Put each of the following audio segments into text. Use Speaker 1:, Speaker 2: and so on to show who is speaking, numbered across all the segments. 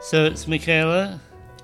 Speaker 1: So it's Mikaela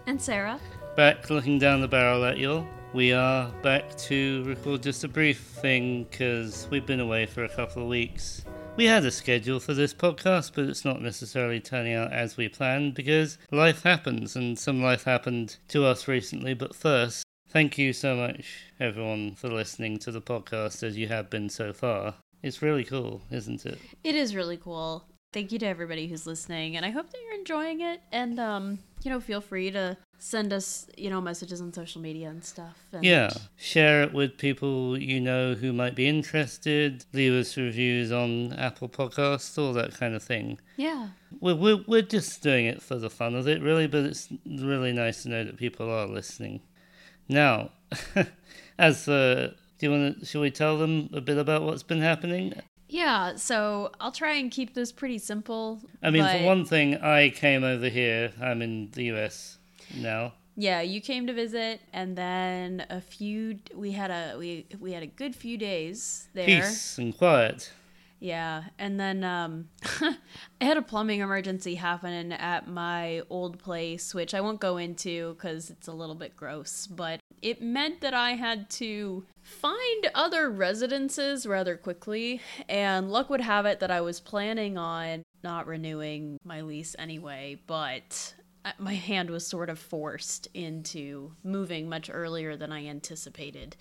Speaker 2: And Sarah.
Speaker 1: back looking down the barrel at you all. We are back to record just a brief thing because we've been away for a couple of weeks. We had a schedule for this podcast, but it's not necessarily turning out as we planned because life happens and some life happened to us recently. But first, thank you so much, everyone, for listening to the podcast as you have been so far. It's really cool, isn't it?
Speaker 2: It is really cool. Thank you to everybody who's listening, and I hope that you're enjoying it. And um, you know, feel free to send us, you know, messages on social media and stuff. And
Speaker 1: Yeah, share it with people you know who might be interested. Leave us reviews on Apple Podcasts, all that kind of thing.
Speaker 2: Yeah.
Speaker 1: We're, we're, we're just doing it for the fun of it, really, but it's really nice to know that people are listening. Now, as uh, do you want to? Shall we tell them a bit about what's been happening?
Speaker 2: Yeah, so I'll try and keep this pretty simple.
Speaker 1: I mean,
Speaker 2: but-
Speaker 1: for one thing, I came over here. I'm in the US now.
Speaker 2: Yeah, you came to visit, and then a few. We had a we we had a good few days there.
Speaker 1: Peace and quiet.
Speaker 2: Yeah, and then um, I had a plumbing emergency happen at my old place, which I won't go into because it's a little bit gross. But it meant that I had to find other residences rather quickly, and luck would have it that I was planning on not renewing my lease anyway, but uh, my hand was sort of forced into moving much earlier than I anticipated.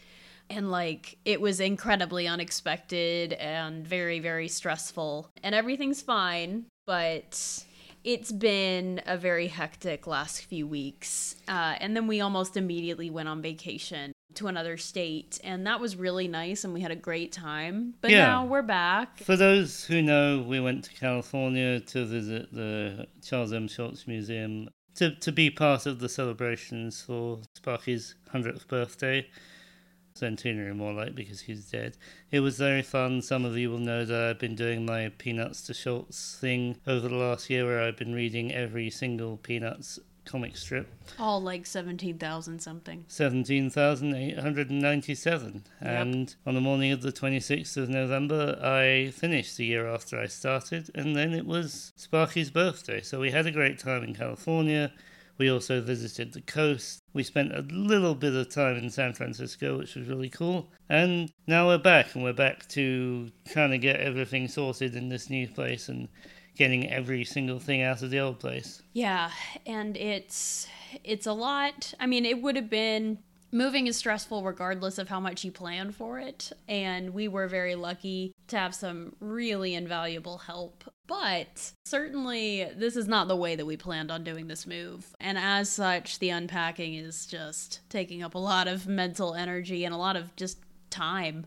Speaker 2: And like it was incredibly unexpected and very very stressful. And everything's fine but it's been a very hectic last few weeks uh, and then we almost immediately went on vacation to another state and that was really nice and we had a great time but
Speaker 1: Yeah.
Speaker 2: now we're back
Speaker 1: For those who know, we went to California to visit the Charles M. Schulz Museum to, to be part of the celebrations for Sparky's 100th birthday. Centenary, more like, because he's dead. It was very fun. Some of you will know that I've been doing my Peanuts to Schulz thing over the last year where I've been reading every single Peanuts comic strip.
Speaker 2: all like 17,000 something
Speaker 1: 17,897. And on the morning of the 26th of November, I finished the year after I started, and then it was Sparky's birthday. So we had a great time in California. We also visited the coast. We spent a little bit of time in San Francisco, which was really cool. And now we're back, and we're back to trying to get everything sorted in this new place and getting every single thing out of the old place.
Speaker 2: Yeah, and it's it's a lot. I mean, it would have been moving is stressful regardless of how much you plan for it, and we were very lucky to have some really invaluable help. But certainly this is not the way that we planned on doing this move. And as such, the unpacking is just taking up a lot of mental energy and a lot of just time.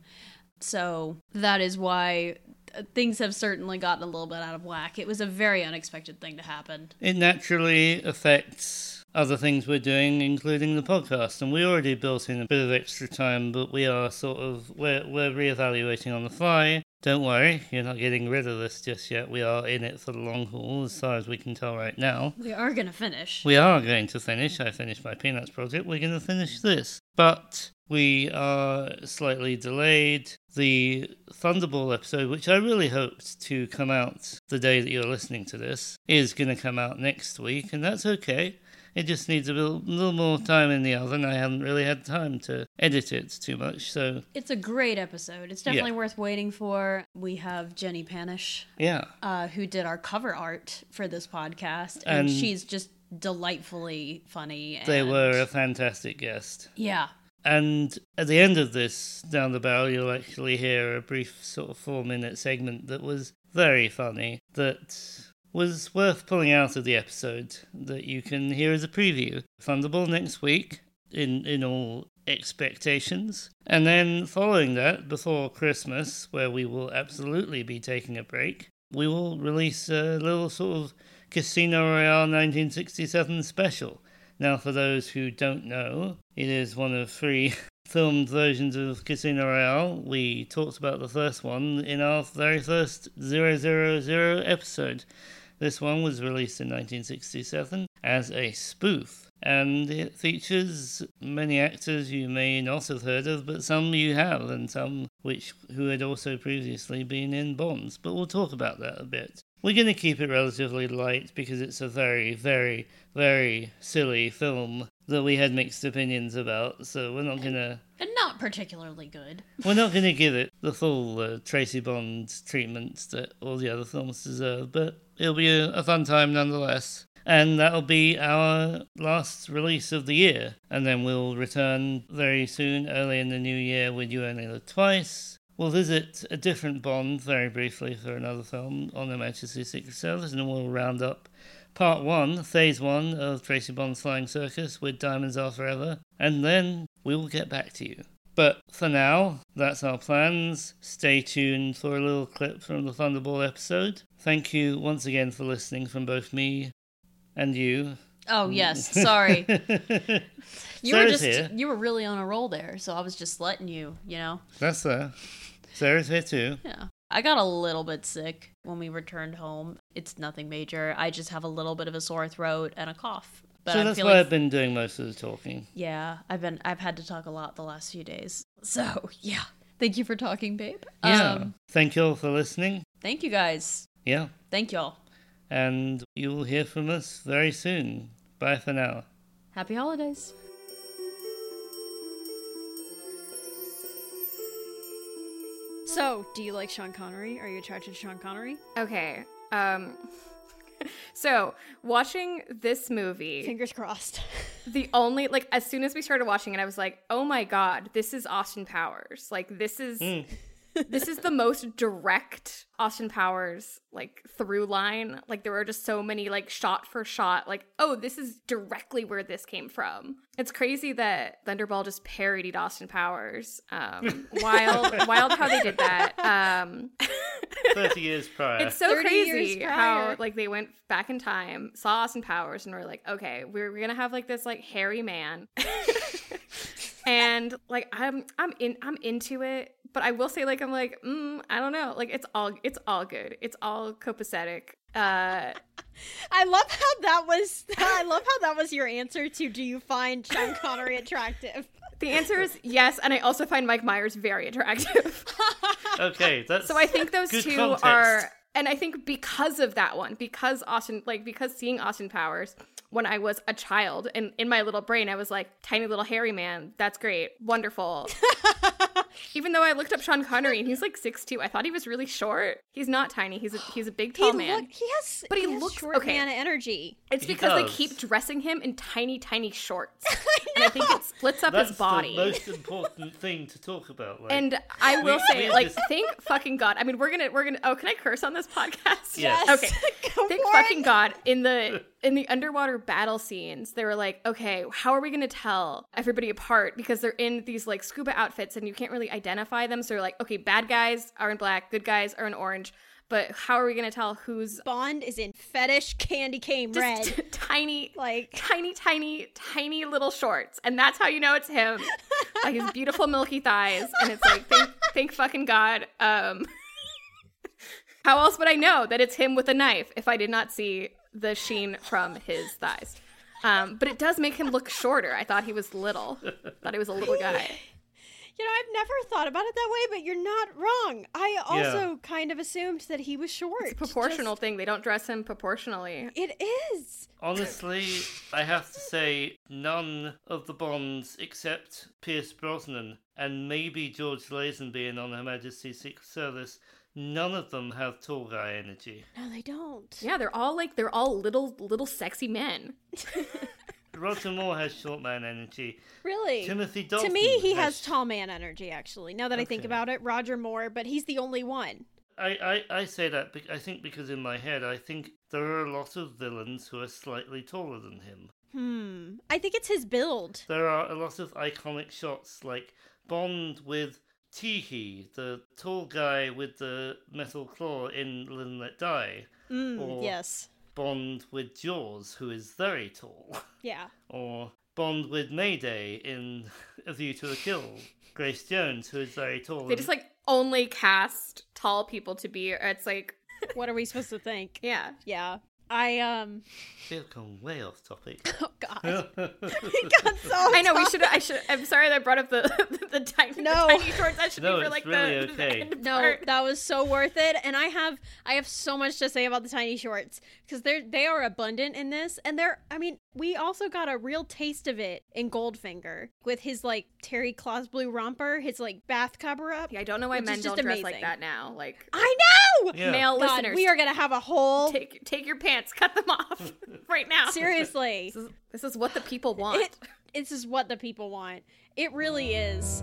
Speaker 2: So that is why uh, things have certainly gotten a little bit out of whack. It was a very unexpected thing to happen.
Speaker 1: It naturally affects other things we're doing, including the podcast. And we already built in a bit of extra time, but we are sort of we're we're reevaluating on the fly. Don't worry, you're not getting rid of this just yet. We are in it for the long haul, as far as we can tell right now.
Speaker 2: We are going to finish.
Speaker 1: We are going to finish. I finished my Peanuts project. We're going to finish this. But we are slightly delayed. The Thunderball episode, which I really hoped to come out the day that you're listening to this, is going to come out next week, and that's okay. It just needs a little, little more time in the oven. I haven't really had time to edit it too much, so
Speaker 2: It's a great episode. It's definitely worth waiting for. We have Jenny Panush,
Speaker 1: yeah.
Speaker 2: uh, who did our cover art for this podcast,
Speaker 1: And-
Speaker 2: and, she's just delightfully funny.
Speaker 1: They were a fantastic guest.
Speaker 2: Yeah.
Speaker 1: And at the end of this down the barrel, you'll actually hear a brief sort of four minute segment that was very funny, that was worth pulling out of the episode, that you can hear as a preview. Thunderball next week, in, in all expectations. And then following that, before Christmas, where we will absolutely be taking a break, we will release a little sort of Casino Royale 1967 special. Now, for those who don't know, it is one of three filmed versions of Casino Royale. We talked about the first one in our very first 000 episode. This one was released in 1967 as a spoof, and it features many actors you may not have heard of, but some you have, and some which who had also previously been in Bonds. But we'll talk about that a bit. we're going to keep it relatively light because it's a very, very, very silly film that we had mixed opinions about. So we're not going to
Speaker 2: particularly good.
Speaker 1: we're not going to give it the full uh, Tracy Bond treatment that all the other films deserve, but it'll be a, a fun time nonetheless. And that'll be our last release of the year. And then we'll return very soon, early in the new year, with You Only Live Twice. We'll visit a different Bond very briefly for another film on the Majesty's Secret Service, and we'll round up part one, phase one of Tracy Bond's Flying Circus with Diamonds Are Forever. And then we will get back to you. But for now, that's our plans. Stay tuned for a little clip from the Thunderball episode. Thank you once again for listening from both me and you.
Speaker 2: Oh mm. yes, sorry. You were just
Speaker 1: here.
Speaker 2: you were really on a roll there, so I was just letting you, you know.
Speaker 1: That's there. Sarah's here too.
Speaker 2: Yeah. I got a little bit sick when we returned home. It's nothing major. I just have a little bit of a sore throat and a cough. But
Speaker 1: so
Speaker 2: I'm
Speaker 1: that's
Speaker 2: feeling
Speaker 1: why I've been doing most of the talking.
Speaker 2: Yeah, I've been I've had to talk a lot the last few days. So, yeah. Thank you for talking, babe.
Speaker 1: Yeah.
Speaker 2: Um,
Speaker 1: Thank you all for listening.
Speaker 2: thank you guys.
Speaker 1: Yeah.
Speaker 2: Thank y'all.
Speaker 1: And you will hear from us very soon. Bye for now.
Speaker 2: Happy holidays.
Speaker 3: So, do you like Sean Connery? Are you attracted to Sean Connery?
Speaker 4: Okay. Um so watching this movie,
Speaker 3: Fingers crossed.
Speaker 4: the only like as soon as we started watching it, I was like, oh my god, this is Austin Powers. Like this is this is the most direct Austin Powers like through line. Like there were just so many like shot for shot, like, oh, this is directly where this came from. It's crazy that Thunderball just parodied Austin Powers. Um wild wild how they did that. Um
Speaker 1: 30 years prior.
Speaker 4: It's so
Speaker 3: 30 years
Speaker 4: crazy how like they went back in time, saw Austin Powers, and were like, okay, we're, we're gonna have like this like hairy man, and like I'm I'm in I'm into it, but I will say like I'm like mm, I don't know, like it's all it's all good, it's all copacetic. Uh,
Speaker 3: I love how that was. I love how that was your answer to "Do you find Sean Connery attractive?"
Speaker 4: The answer is yes, and I also find Mike Myers very attractive.
Speaker 1: okay, that's
Speaker 4: So I think those two
Speaker 1: context.
Speaker 4: are, and I think because of that one, because Austin, like because seeing Austin Powers when I was a child, and in my little brain, I was like, tiny little hairy man, that's great, wonderful. Even though I looked up Sean Connery and he's like six two, I thought he was really short. He's not tiny. He's a he's a big tall
Speaker 3: he
Speaker 4: man.
Speaker 3: look- he has,
Speaker 4: But he
Speaker 3: has
Speaker 4: looks-
Speaker 3: short
Speaker 4: okay.
Speaker 3: man energy.
Speaker 4: it's
Speaker 1: He
Speaker 4: because they keep dressing him in tiny, tiny shorts, and I think it splits up
Speaker 1: that's
Speaker 4: his body.
Speaker 1: the most important thing to talk about. Like,
Speaker 4: And I will
Speaker 1: We-
Speaker 4: say,
Speaker 1: we
Speaker 4: like,
Speaker 1: just-
Speaker 4: thank fucking God. I mean, we're gonna, we're gonna. Oh, can I curse on this podcast?
Speaker 1: Yes.
Speaker 4: Okay. Thank fucking. God. In the in the underwater battle scenes, they were like, okay, how are we gonna tell everybody apart because they're in these like scuba outfits and you can't really identify them. So they're like, okay, bad guys are in black, good guys are in orange. But how are we gonna tell who's
Speaker 3: Bond is in fetish candy cane red.
Speaker 4: just tiny,
Speaker 3: Like
Speaker 4: tiny, tiny, tiny little shorts, and that's how you know it's him. like his beautiful milky thighs, and it's like thank, thank fucking god. Um, how else would I know that it's him with a knife if I did not see the sheen from his thighs? Um, but it does make him look shorter. I thought he was little. thought he was a little guy.
Speaker 3: You know, I've never thought about it that way, but you're not wrong. I also kind of assumed that he was short.
Speaker 4: It's a proportional
Speaker 3: Just-
Speaker 4: thing. They don't dress him proportionally.
Speaker 3: it is.
Speaker 1: honestly, I have to say, none of the Bonds except Pierce Brosnan and maybe George Lazenby on Her Majesty's Secret Service, none of them have tall guy energy.
Speaker 3: No, they don't.
Speaker 4: Yeah, they're all like they're all little little sexy men.
Speaker 1: Roger Moore has short man energy.
Speaker 3: Really?
Speaker 1: Timothy Dalton.
Speaker 3: to me, he has tall man energy, actually. Now that I think about it, Roger Moore, but he's the only one.
Speaker 1: I, I, I say that bec- I think because in my head I think there are a lot of villains who are slightly taller than him.
Speaker 3: Hmm. I think it's his build.
Speaker 1: There are a lot of iconic shots like Bond with Tee Hee, the tall guy with the metal claw in Live and Let Die,
Speaker 3: Mm,
Speaker 1: Or-
Speaker 3: yes.
Speaker 1: Bond with Jaws, who is very tall,
Speaker 3: Yeah.
Speaker 1: or Bond with May Day in A View to a Kill, Grace Jones, who is very tall.
Speaker 4: They
Speaker 1: and-
Speaker 4: just like only cast tall people to be. It's like
Speaker 3: What are we supposed to think?
Speaker 4: yeah.
Speaker 3: Yeah. I um
Speaker 1: We've gone way off topic.
Speaker 3: oh god. it got so
Speaker 4: I know we should. I should. I'm sorry that I brought up the the, tiny,
Speaker 3: No.
Speaker 4: the tiny shorts. That should
Speaker 1: No,
Speaker 4: be for
Speaker 1: it's
Speaker 4: like
Speaker 1: really
Speaker 4: the,
Speaker 1: okay.
Speaker 4: the end
Speaker 3: No,
Speaker 4: part.
Speaker 3: that was so worth it, and I have I have so much to say about the tiny shorts because they're they are abundant in this, and they're I mean we also got a real taste of it in Goldfinger with his like terry cloth blue romper, his like bath cover up.
Speaker 4: Yeah, I don't know why
Speaker 3: Which
Speaker 4: men don't dress
Speaker 3: amazing.
Speaker 4: like that now. Like
Speaker 3: I know.
Speaker 1: Yeah.
Speaker 4: male
Speaker 3: God,
Speaker 4: listeners,
Speaker 3: we are gonna have a whole
Speaker 4: take take your pants, cut them off right now.
Speaker 3: seriously.
Speaker 4: This is, this is what the people want.
Speaker 3: It, this is what the people want. It really is.